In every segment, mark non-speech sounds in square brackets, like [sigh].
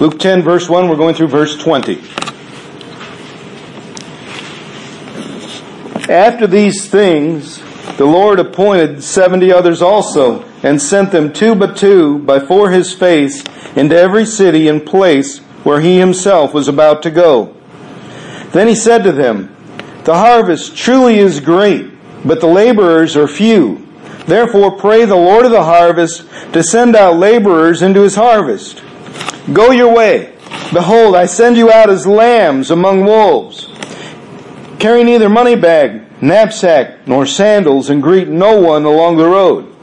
Luke 10, verse 1, we're going through verse 20. After these things, the Lord appointed seventy others also, and sent them two by two before his face into every city and place where he himself was about to go. Then he said to them, The harvest truly is great, but the laborers are few. Therefore pray the Lord of the harvest to send out laborers into his harvest. Go your way. Behold, I send you out as lambs among wolves. Carry neither money bag, knapsack, nor sandals, and greet no one along the road.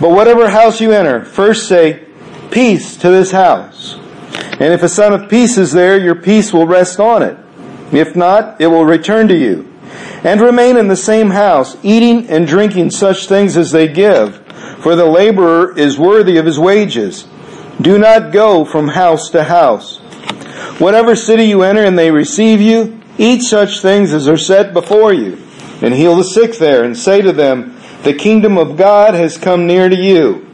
But whatever house you enter, first say, Peace to this house. And if a son of peace is there, your peace will rest on it. If not, it will return to you. And remain in the same house, eating and drinking such things as they give, for the laborer is worthy of his wages. Do not go from house to house. Whatever city you enter and they receive you, eat such things as are set before you, and heal the sick there, and say to them, The kingdom of God has come near to you.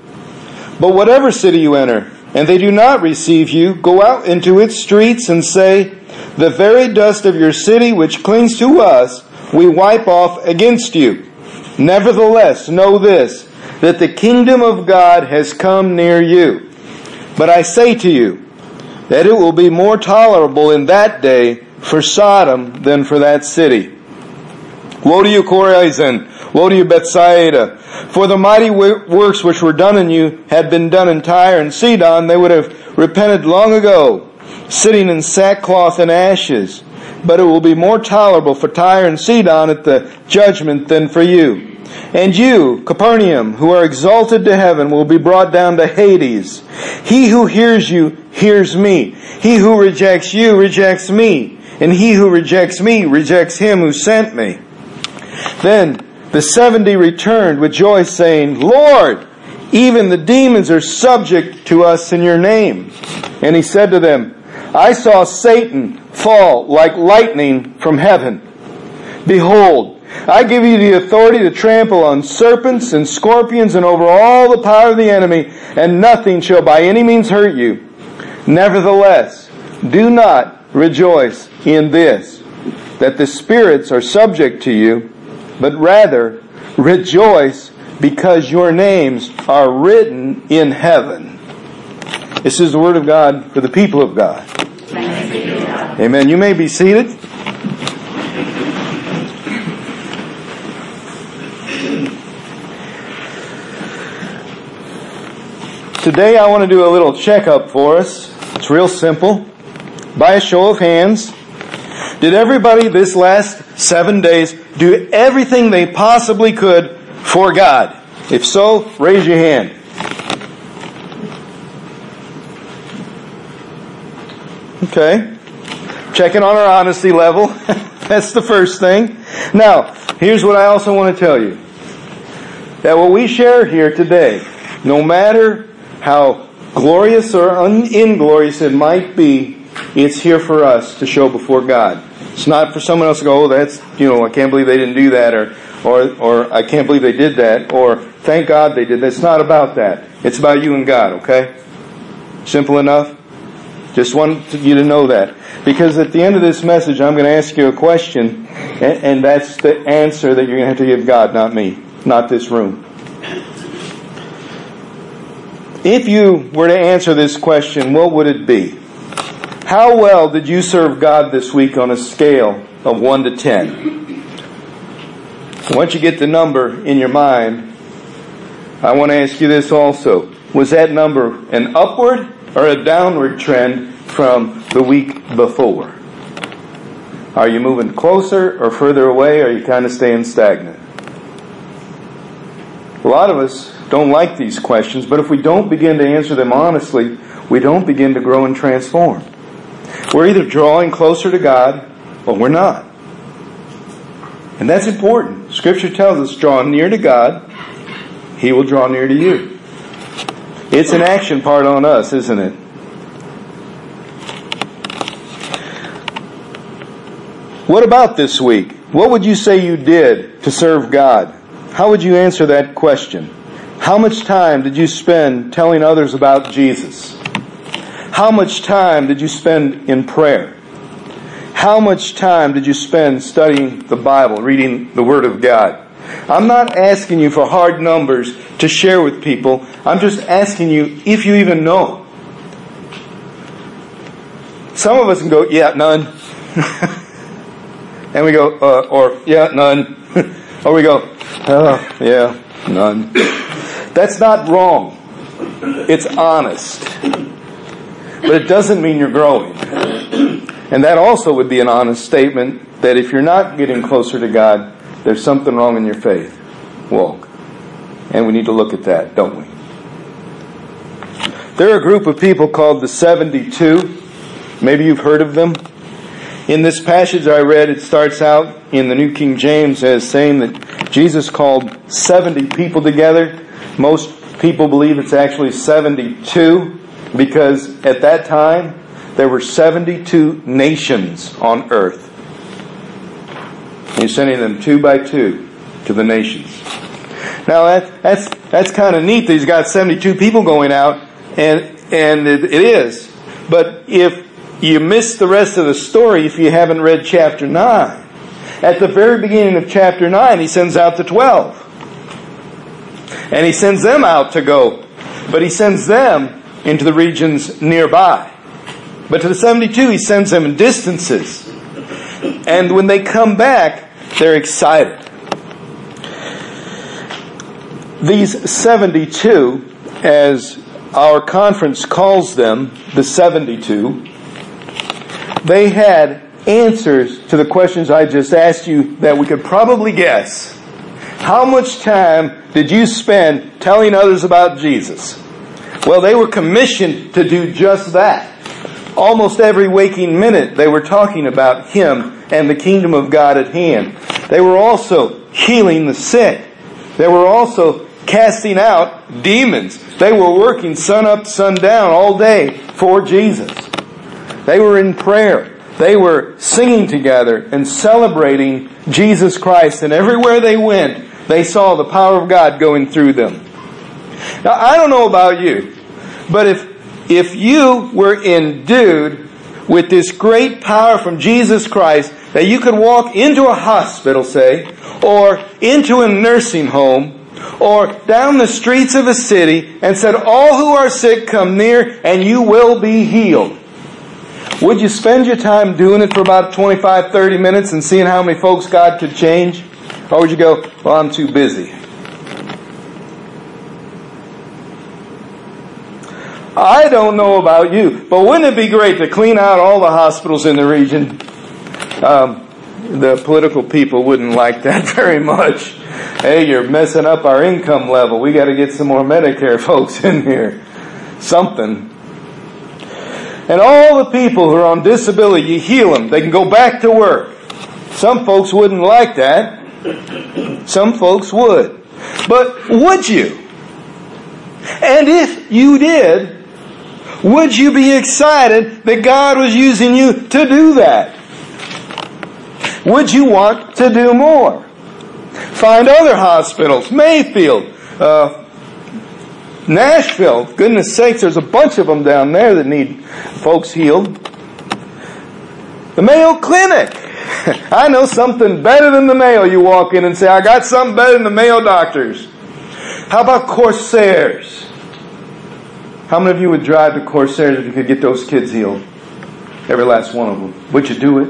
But whatever city you enter, and they do not receive you, go out into its streets and say, The very dust of your city which clings to us, we wipe off against you. Nevertheless, know this, that the kingdom of God has come near you. But I say to you, that it will be more tolerable in that day for Sodom than for that city. Woe to you, Chorazin! Woe to you, Bethsaida! For the mighty works which were done in you had been done in Tyre and Sidon, they would have repented long ago, sitting in sackcloth and ashes. But it will be more tolerable for Tyre and Sidon at the judgment than for you. And you, Capernaum, who are exalted to heaven, will be brought down to Hades. He who hears you hears me. He who rejects you rejects me. And he who rejects me rejects him who sent me. Then the seventy returned with joy, saying, Lord, even the demons are subject to us in your name. And he said to them, I saw Satan fall like lightning from heaven. Behold, I give you the authority to trample on serpents and scorpions and over all the power of the enemy, and nothing shall by any means hurt you. Nevertheless, do not rejoice in this, that the spirits are subject to you, but rather rejoice because your names are written in heaven. This is the word of God for the people of God. Amen. You may be seated. Today I want to do a little checkup for us. It's real simple. By a show of hands, did everybody this last seven days do everything they possibly could for God? If so, raise your hand. Okay. Checking on our honesty level. [laughs] That's the first thing. Now, here's what I also want to tell you. That what we share here today, no matter how glorious or inglorious it might be, it's here for us to show before God. It's not for someone else to go, oh, that's, you know, I can't believe they didn't do that, or, or, or I can't believe they did that, or thank God they did that. It's not about that. It's about you and God, okay? Simple enough? Just want you to know that. Because at the end of this message, I'm going to ask you a question, and, and that's the answer that you're going to have to give God, not me, not this room. If you were to answer this question, what would it be? How well did you serve God this week on a scale of 1 to 10? Once you get the number in your mind, I want to ask you this also. Was that number an upward or a downward trend from the week before? Are you moving closer or further away, or are you kind of staying stagnant? A lot of us don't like these questions, but if we don't begin to answer them honestly, we don't begin to grow and transform. We're either drawing closer to God or we're not. And that's important. Scripture tells us draw near to God, He will draw near to you. It's an action part on us, isn't it? What about this week? What would you say you did to serve God? How would you answer that question? How much time did you spend telling others about Jesus? How much time did you spend in prayer? How much time did you spend studying the Bible, reading the Word of God? I'm not asking you for hard numbers to share with people. I'm just asking you if you even know. Some of us can go, yeah, none. [laughs] and we go, uh, or, yeah, none. [laughs] or we go, oh, yeah, none. That's not wrong. It's honest. But it doesn't mean you're growing. And that also would be an honest statement that if you're not getting closer to God, there's something wrong in your faith walk. And we need to look at that, don't we? There are a group of people called the 72. Maybe you've heard of them. In this passage I read, it starts out in the New King James as saying that Jesus called 70 people together. Most people believe it's actually 72 because at that time there were 72 nations on earth. He's sending them two by two to the nations. Now that, that's that's kind of neat that he's got 72 people going out, and and it, it is. But if you miss the rest of the story if you haven't read chapter 9. At the very beginning of chapter 9, he sends out the 12. And he sends them out to go. But he sends them into the regions nearby. But to the 72, he sends them in distances. And when they come back, they're excited. These 72, as our conference calls them, the 72, they had answers to the questions I just asked you that we could probably guess. How much time did you spend telling others about Jesus? Well, they were commissioned to do just that. Almost every waking minute, they were talking about Him and the kingdom of God at hand. They were also healing the sick. They were also casting out demons. They were working sun up, sun down all day for Jesus. They were in prayer. They were singing together and celebrating Jesus Christ. And everywhere they went, they saw the power of God going through them. Now, I don't know about you, but if, if you were endued with this great power from Jesus Christ, that you could walk into a hospital, say, or into a nursing home, or down the streets of a city, and said, All who are sick come near, and you will be healed. Would you spend your time doing it for about 25, 30 minutes and seeing how many folks God could change? Or would you go, well, I'm too busy? I don't know about you, but wouldn't it be great to clean out all the hospitals in the region? Um, the political people wouldn't like that [laughs] very much. Hey, you're messing up our income level. We got to get some more Medicare [laughs] folks in here. Something. And all the people who are on disability, you heal them. They can go back to work. Some folks wouldn't like that. Some folks would. But would you? And if you did, would you be excited that God was using you to do that? Would you want to do more? Find other hospitals, Mayfield, uh, Nashville, goodness sakes, there's a bunch of them down there that need folks healed. The Mayo Clinic. [laughs] I know something better than the Mayo. You walk in and say, I got something better than the Mayo doctors. How about Kosair's? How many of you would drive to Kosair's if you could get those kids healed? Every last one of them. Would you do it?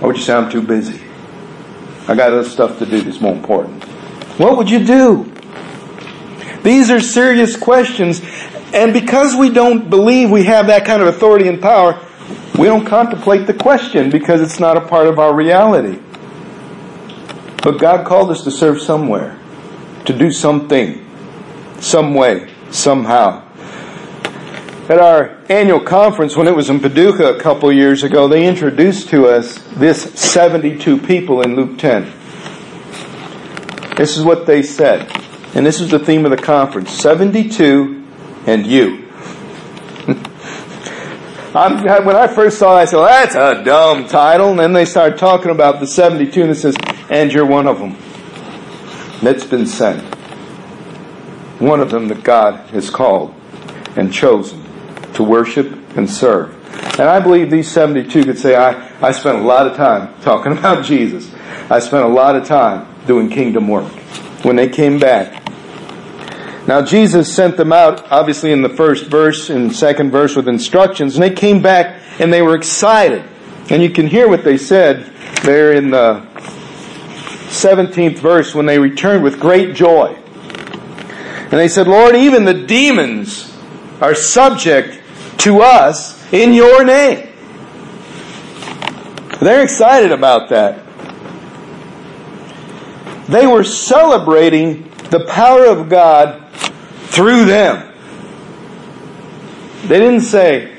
Or would you say, I'm too busy? I got other stuff to do that's more important. What would you do? These are serious questions. And because we don't believe we have that kind of authority and power, we don't contemplate the question because it's not a part of our reality. But God called us to serve somewhere, to do something, some way, somehow. At our annual conference, when it was in Paducah a couple years ago, they introduced to us this 72 people in Luke 10. This is what they said. And this is the theme of the conference 72 and you. [laughs] when I first saw it, I said, well, that's a dumb title. And then they started talking about the 72 and it says, and you're one of them that's been sent. One of them that God has called and chosen. to worship and serve. And I believe these 72 could say, I, I spent a lot of time talking [laughs] about Jesus. I spent a lot of time doing kingdom work. When they came back, now Jesus sent them out, obviously in the first verse and second verse with instructions, and they came back and they were excited. And you can hear what they said there in the 17th verse when they returned with great joy. And they said, Lord, even the demons are subject to us in your name. They're excited about that. They were celebrating the power of God through them. They didn't say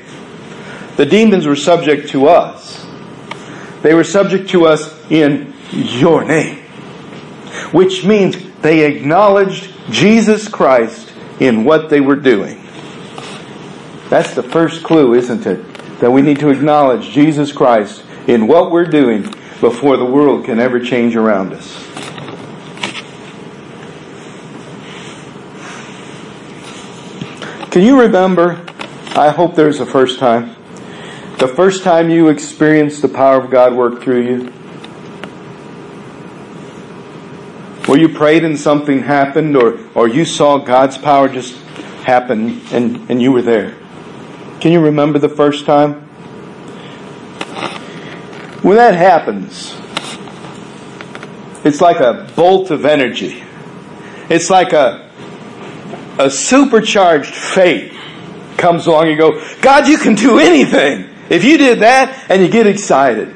the demons were subject to us. They were subject to us in your name. Which means they acknowledged Jesus Christ in what they were doing. That's the first clue, isn't it? That we need to acknowledge Jesus Christ in what we're doing before the world can ever change around us. Can you remember? I hope there's a first time. The first time you experienced the power of God work through you? Where you prayed and something happened, or, or you saw God's power just happen and, and you were there. Can you remember the first time? When that happens, it's like a bolt of energy. It's like a a supercharged faith comes along, and go, God, you can do anything. If you did that, and you get excited.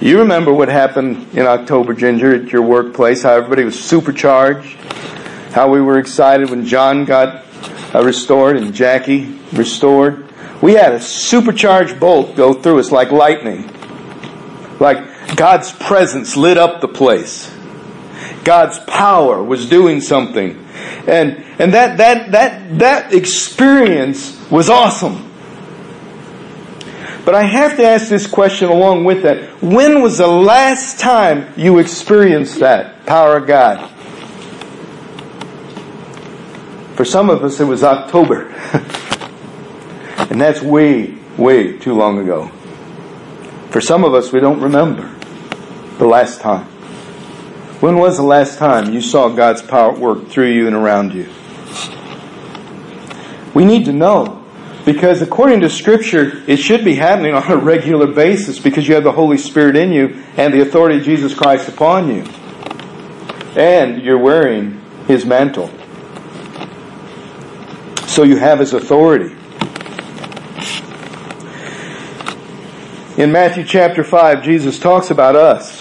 You remember what happened in October, Ginger, at your workplace, how everybody was supercharged, how we were excited when John got uh, restored and Jackie restored. We had a supercharged bolt go through us like lightning. Like God's presence lit up the place. God's power was doing something. And, and that, that, that, that experience was awesome. But I have to ask this question along with that. When was the last time you experienced that power of God? For some of us, it was October. [laughs] and that's way, way too long ago. For some of us, we don't remember the last time. When was the last time you saw God's power work through you and around you? We need to know. Because according to Scripture, it should be happening on a regular basis because you have the Holy Spirit in you and the authority of Jesus Christ upon you. And you're wearing His mantle. So you have His authority. In Matthew chapter 5, Jesus talks about us.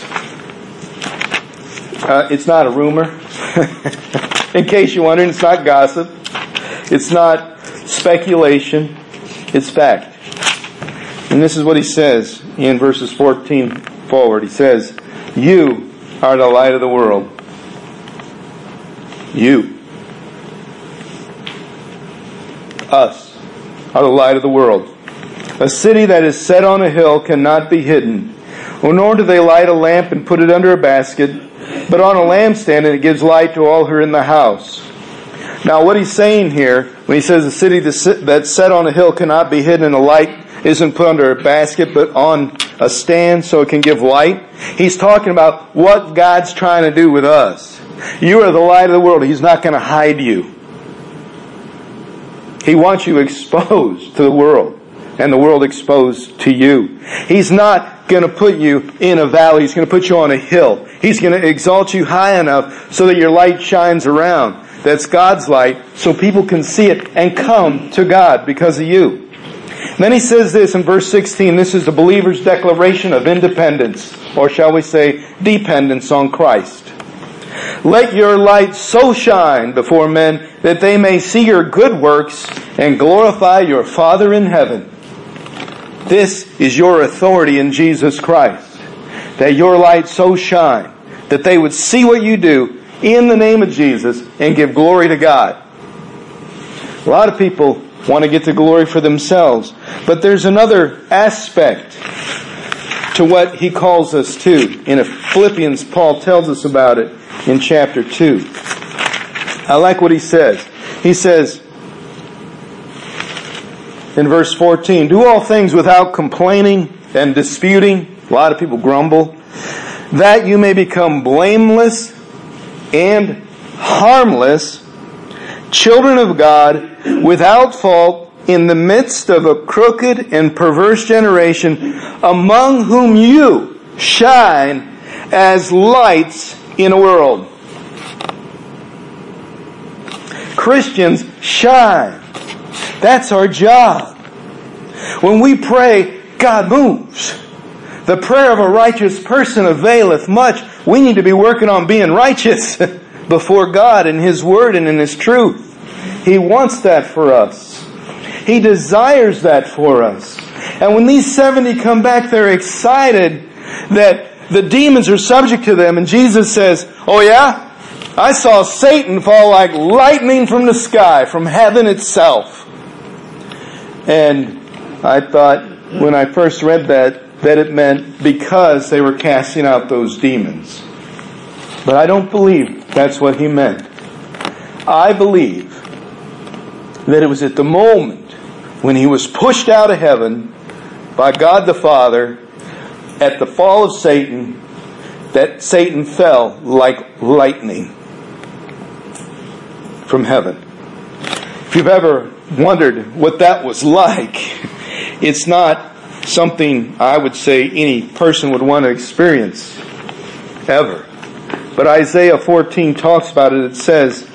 Uh, it's not a rumor. [laughs] In case you're wondering, it's not gossip. It's not speculation. It's fact. And this is what he says in verses 14 forward. He says, You are the light of the world. You. Us are the light of the world. A city that is set on a hill cannot be hidden. Nor do they light a lamp and put it under a basket but on a lampstand, and it gives light to all who are in the house. Now, what he's saying here, when he says a city that's set on a hill cannot be hidden, and a light isn't put under a basket, but on a stand so it can give light, he's talking about what God's trying to do with us. You are the light of the world. He's not going to hide you. He wants you exposed to the world, and the world exposed to you. He's not going to put you in a valley. He's going to put you on a hill. He's going to exalt you high enough so that your light shines around. That's God's light so people can see it and come to God because of you. then he says this in verse 16. This is the believer's declaration of independence, or shall we say, dependence on Christ. Let your light so shine before men that they may see your good works and glorify your Father in heaven. This is your authority in Jesus Christ. That your light so shine that they would see what you do in the name of Jesus and give glory to God. A lot of people want to get the glory for themselves, but there's another aspect to what he calls us to. In Philippians, Paul tells us about it in chapter 2. I like what he says. He says, in verse 14, do all things without complaining and disputing. A lot of people grumble. That you may become blameless and harmless, children of God, without fault, in the midst of a crooked and perverse generation, among whom you shine as lights in a world. Christians shine. That's our job. When we pray, God moves. The prayer of a righteous person availeth much. We need to be working on being righteous [laughs] before God in His Word and in His truth. He wants that for us. He desires that for us. And when these 70 come back, they're excited that the demons are subject to them. And Jesus says, Oh yeah? I saw Satan fall like lightning from the sky, from heaven itself. And I thought when I first read that, that it meant because they were casting out those demons. But I don't believe that's what he meant. I believe that it was at the moment when he was pushed out of heaven by God the Father at the fall of Satan that Satan fell like lightning from heaven. If you've ever wondered what that was like, [laughs] it's not something I would say any person would want to experience ever. But Isaiah 14 talks about it. It says,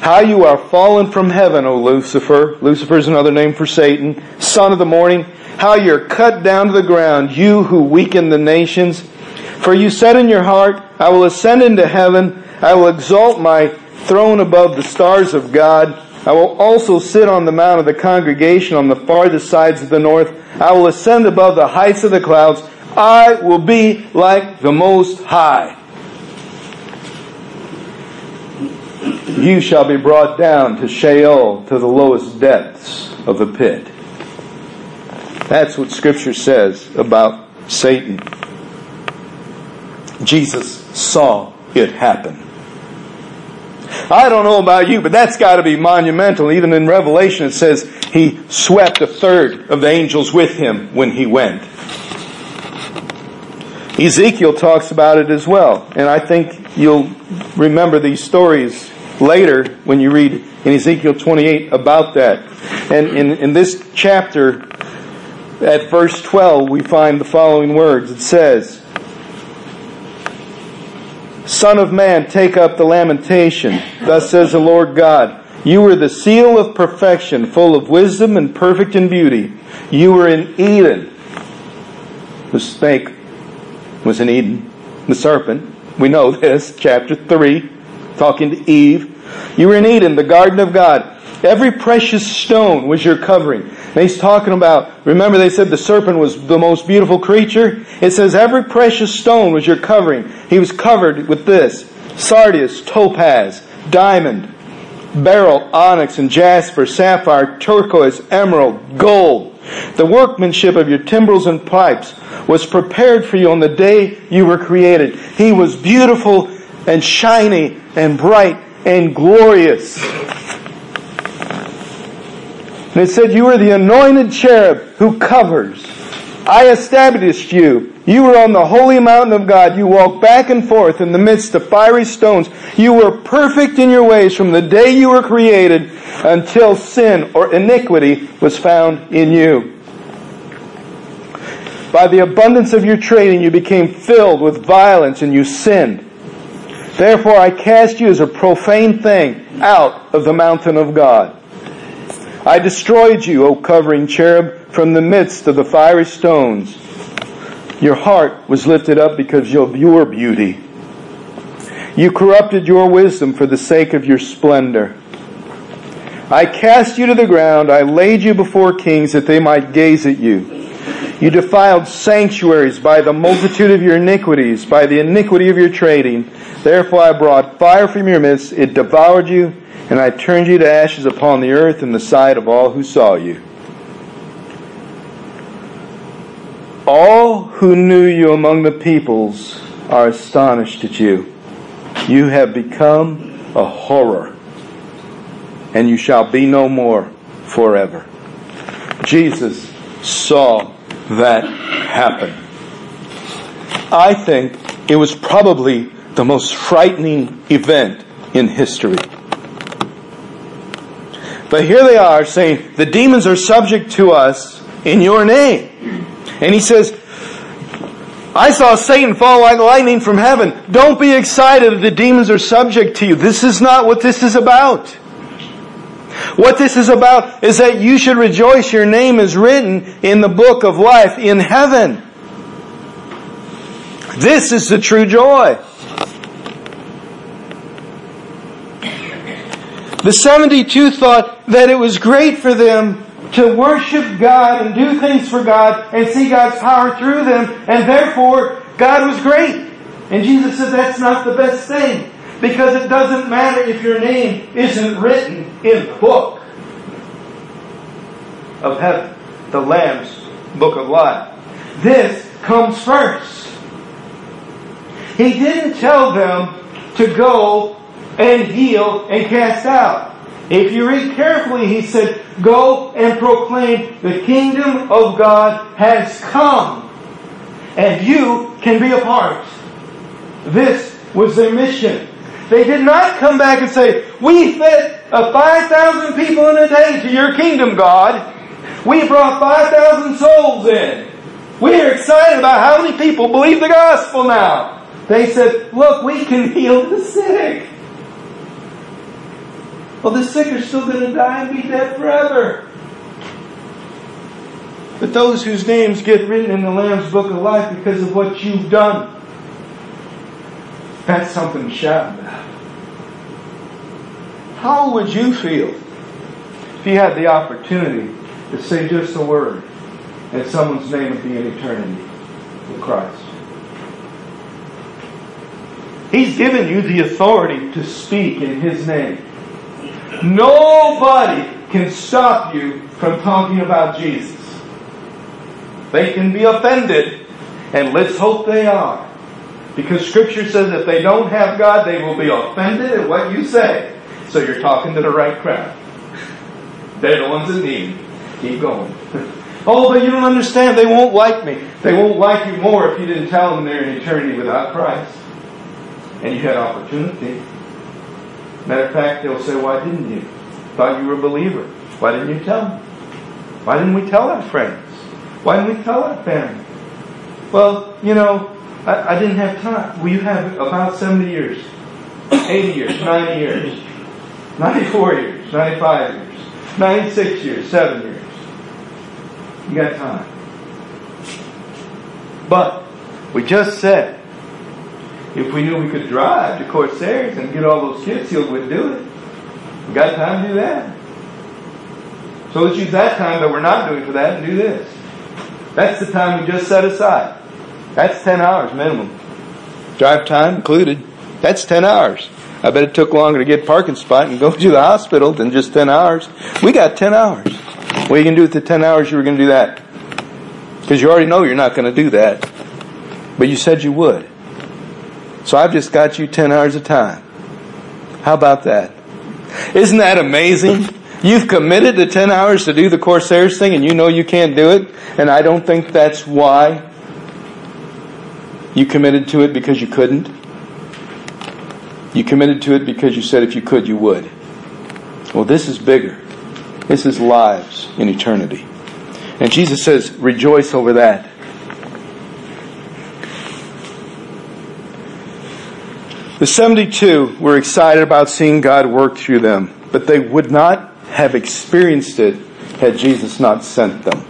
How you are fallen from heaven, O Lucifer. Lucifer is another name for Satan, son of the morning. How you're cut down to the ground, you who weaken the nations. For you said in your heart, I will ascend into heaven. I will exalt my throne above the stars of God. I will also sit on the mount of the congregation on the farthest sides of the north. I will ascend above the heights of the clouds. I will be like the Most High. You shall be brought down to Sheol, to the lowest depths of the pit. That's what Scripture says about Satan. Jesus saw it happen. I don't know about you, but that's got to be monumental. Even in Revelation, it says he swept a third of the angels with him when he went. Ezekiel talks about it as well. And I think you'll remember these stories later when you read in Ezekiel 28 about that. And in, in this chapter, at verse 12, we find the following words. It says, Son of man, take up the lamentation. Thus says the Lord God. You were the seal of perfection, full of wisdom and perfect in beauty. You were in Eden. The snake was in Eden. The serpent. We know this. [laughs] Chapter 3. Talking to Eve. You were in Eden, the garden of God. Every precious stone was your covering. And he's talking about, remember they said the serpent was the most beautiful creature? It says every precious stone was your covering. He was covered with this sardius, topaz, diamond, beryl, onyx, and jasper, sapphire, turquoise, emerald, gold. The workmanship of your timbrels and pipes was prepared for you on the day you were created. He was beautiful and shiny and bright and glorious. And it said, You are the anointed cherub who covers. I established you. You were on the holy mountain of God. You walked back and forth in the midst of fiery stones. You were perfect in your ways from the day you were created until sin or iniquity was found in you. By the abundance of your trading, you became filled with violence and you sinned. Therefore, I cast you as a profane thing out of the mountain of God. I destroyed you, O covering cherub, from the midst of the fiery stones. Your heart was lifted up because of your beauty. You corrupted your wisdom for the sake of your splendor. I cast you to the ground. I laid you before kings that they might gaze at you. You defiled sanctuaries by the multitude of your iniquities, by the iniquity of your trading. Therefore I brought fire from your midst. It devoured you and I turned you to ashes upon the earth in the sight of all who saw you. All who knew you among the peoples are astonished at you. You have become a horror, and you shall be no more forever. Jesus saw that happen. I think it was probably the most frightening event in history. But here they are saying, the demons are subject to us in your name. And he says, I saw Satan fall like lightning from heaven. Don't be excited that the demons are subject to you. This is not what this is about. What this is about is that you should rejoice your name is written in the book of life in heaven. This is the true joy. The 72 thought that it was great for them to worship God and do things for God and see God's power through them, and therefore God was great. And Jesus said that's not the best thing because it doesn't matter if your name isn't written in the book of heaven, the Lamb's book of life. This comes first. He didn't tell them to go and heal and cast out. If you read carefully, he said, Go and proclaim the kingdom of God has come, and you can be a part. This was their mission. They did not come back and say, We fed uh, 5,000 people in a day to your kingdom, God. We brought 5,000 souls in. We are excited about how many people believe the gospel now. They said, Look, we can heal the sick. Well, the sick are still going to die and be dead forever. But those whose names get written in the Lamb's Book of Life because of what you've done, that's something to shout about. How would you feel if you had the opportunity to say just a word and someone's name would be in eternity with Christ? He's given you the authority to speak in His name. Nobody can stop you from talking about Jesus. They can be offended, and let's hope they are. Because Scripture says if they don't have God, they will be offended at what you say. So you're talking to the right crowd. They're the ones that need. Keep going. [laughs] oh, but you don't understand. They won't like me. They won't like you more if you didn't tell them they're in eternity without Christ. And you had opportunity. Matter of fact, they'll say, Why didn't you? Thought you were a believer. Why didn't you tell them? Why didn't we tell our friends? Why didn't we tell our family? Well, you know, I, I didn't have time. Well, you have about 70 years, 80 years, 90 years, 94 years, 95 years, 96 years, 7 years. You got time. But we just said if we knew we could drive to Kosair's and get all those kids healed, we'd do it. We got time to do that. So let's use that time that we're not doing for that and do this. That's the time we just set aside. That's 10 hours minimum. Drive time included. That's 10 hours. I bet it took longer to get a parking spot and go to the hospital than just 10 hours. We got 10 hours. What are you going to do with the 10 hours you were going to do that? Because you already know you're not going to do that. But you said you would. So I've just got you 10 hours of time. How about that? Isn't that amazing? You've committed the 10 hours to do the Kosair's thing and you know you can't do it. And I don't think that's why you committed to it because you couldn't. You committed to it because you said if you could, you would. Well, this is bigger. This is lives in eternity. And Jesus says, rejoice over that. The 72 were excited about seeing God work through them, but they would not have experienced it had Jesus not sent them.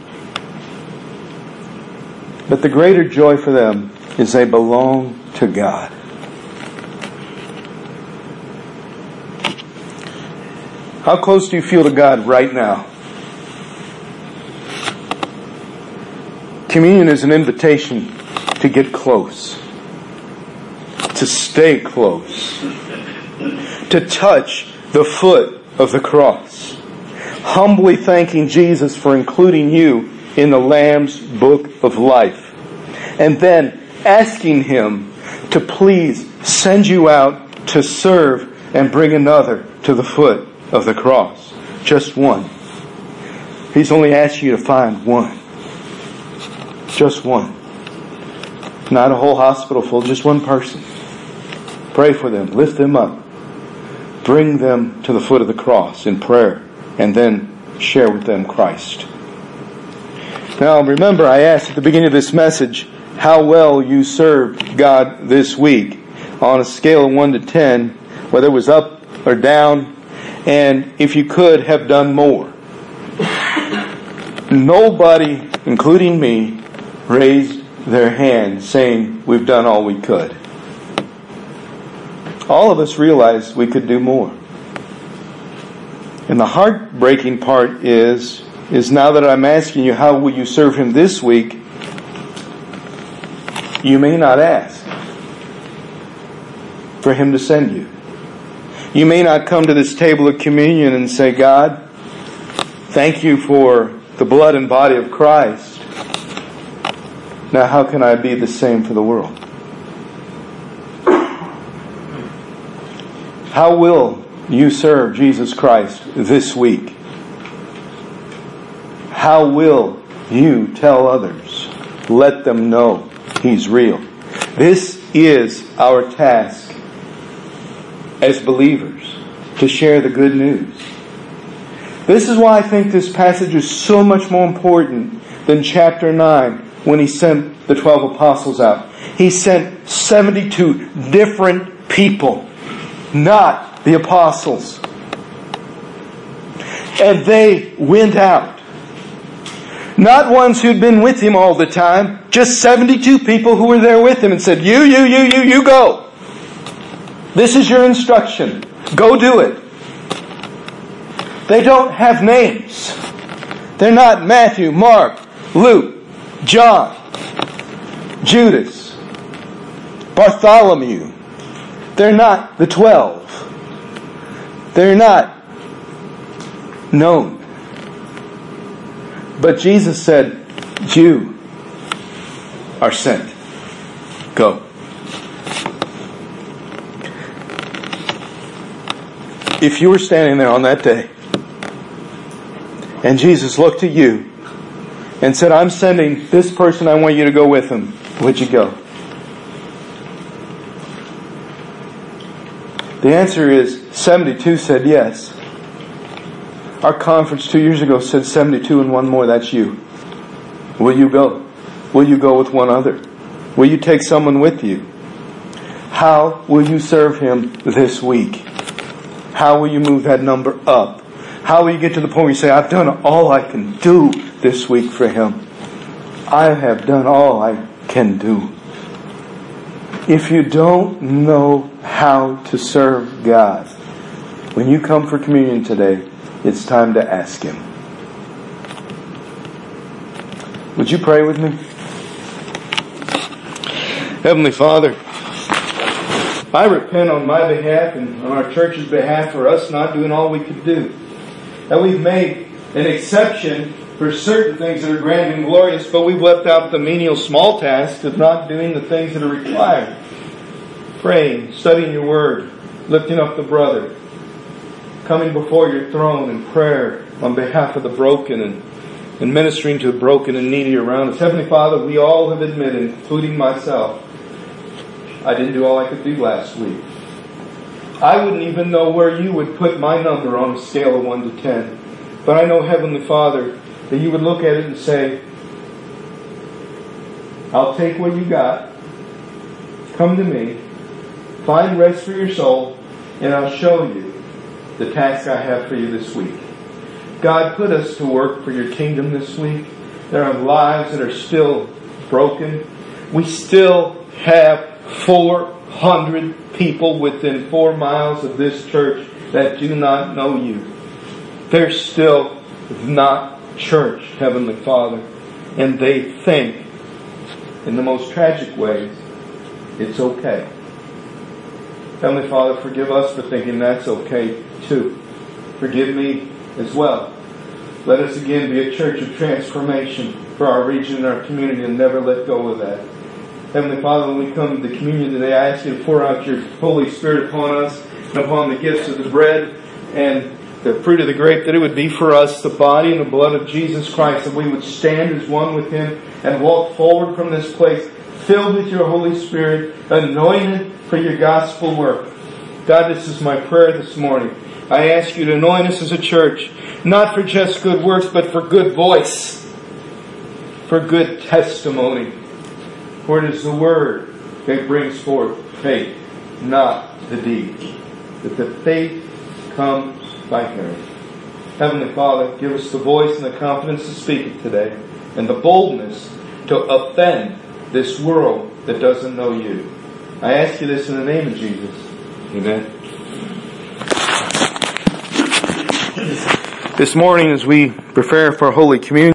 But the greater joy for them is they belong to God. How close do you feel to God right now? Communion is an invitation to get close to stay close, to touch the foot of the cross, humbly thanking Jesus for including you in the Lamb's book of life, and then asking Him to please send you out to serve and bring another to the foot of the cross. Just one. He's only asked you to find one. Just one. Not a whole hospital full, just one person. Pray for them, lift them up, bring them to the foot of the cross in prayer, and then share with them Christ. Now, remember, I asked at the beginning of this message how well you served God this week on a scale of 1 to 10, whether it was up or down, and if you could have done more. Nobody, including me, raised their hand saying, We've done all we could. All of us realized we could do more. And the heartbreaking part is, is now that I'm asking you, how will you serve him this week? You may not ask for him to send you. You may not come to this table of communion and say, God, thank you for the blood and body of Christ. Now, how can I be the same for the world? How will you serve Jesus Christ this week? How will you tell others? Let them know He's real. This is our task as believers to share the good news. This is why I think this passage is so much more important than chapter 9 when he sent the 12 apostles out. He sent 72 different people, not the apostles. And they went out. Not ones who'd been with him all the time, just 72 people who were there with him and said, You, you, you, you, you go. This is your instruction. Go do it. They don't have names. They're not Matthew, Mark, Luke, John, Judas, Bartholomew. They're not the twelve. They're not known. But Jesus said, You are sent. Go. If you were standing there on that day and Jesus looked at you and said, I'm sending this person, I want you to go with him, would you go? The answer is 72 said yes. Our conference two years ago said 72 and one more, that's you. Will you go? Will you go with one other? Will you take someone with you? How will you serve him this week? How will you move that number up? How will you get to the point where you say, I've done all I can do this week for Him? I have done all I can do. If you don't know how to serve God, when you come for communion today, it's time to ask Him. Would you pray with me? Heavenly Father, I repent on my behalf and on our church's behalf for us not doing all we could do that we've made an exception for certain things that are grand and glorious, but we've left out the menial small tasks of not doing the things that are required. Praying, studying your word, lifting up the brother, coming before your throne in prayer on behalf of the broken and, and ministering to the broken and needy around us. Heavenly Father, we all have admitted, including myself, I didn't do all I could do last week. I wouldn't even know where you would put my number on a scale of 1 to 10. But I know, Heavenly Father, that you would look at it and say, I'll take what you got. Come to me. Find rest for your soul, and I'll show you the task I have for you this week. God, put us to work for your kingdom this week. There are lives that are still broken. We still have four hundred people within four miles of this church that do not know you. They're still not church, Heavenly Father. And they think, in the most tragic ways, it's okay. Heavenly Father, forgive us for thinking that's okay too. Forgive me as well. Let us again be a church of transformation for our region and our community and never let go of that. Heavenly Father, when we come to the communion today, I ask you to pour out your Holy Spirit upon us and upon the gifts of the bread and the fruit of the grape, that it would be for us the body and the blood of Jesus Christ, that we would stand as one with Him and walk forward from this place filled with your Holy Spirit, anointed for your gospel work. God, this is my prayer this morning. I ask you to anoint us as a church, not for just good works, but for good voice, for good testimony. For it is the word that brings forth faith, not the deed. That the faith comes by hearing. Heavenly Father, give us the voice and the confidence to speak it today, and the boldness to offend this world that doesn't know you. I ask you this in the name of Jesus. Amen. This morning, as we prepare for Holy Communion,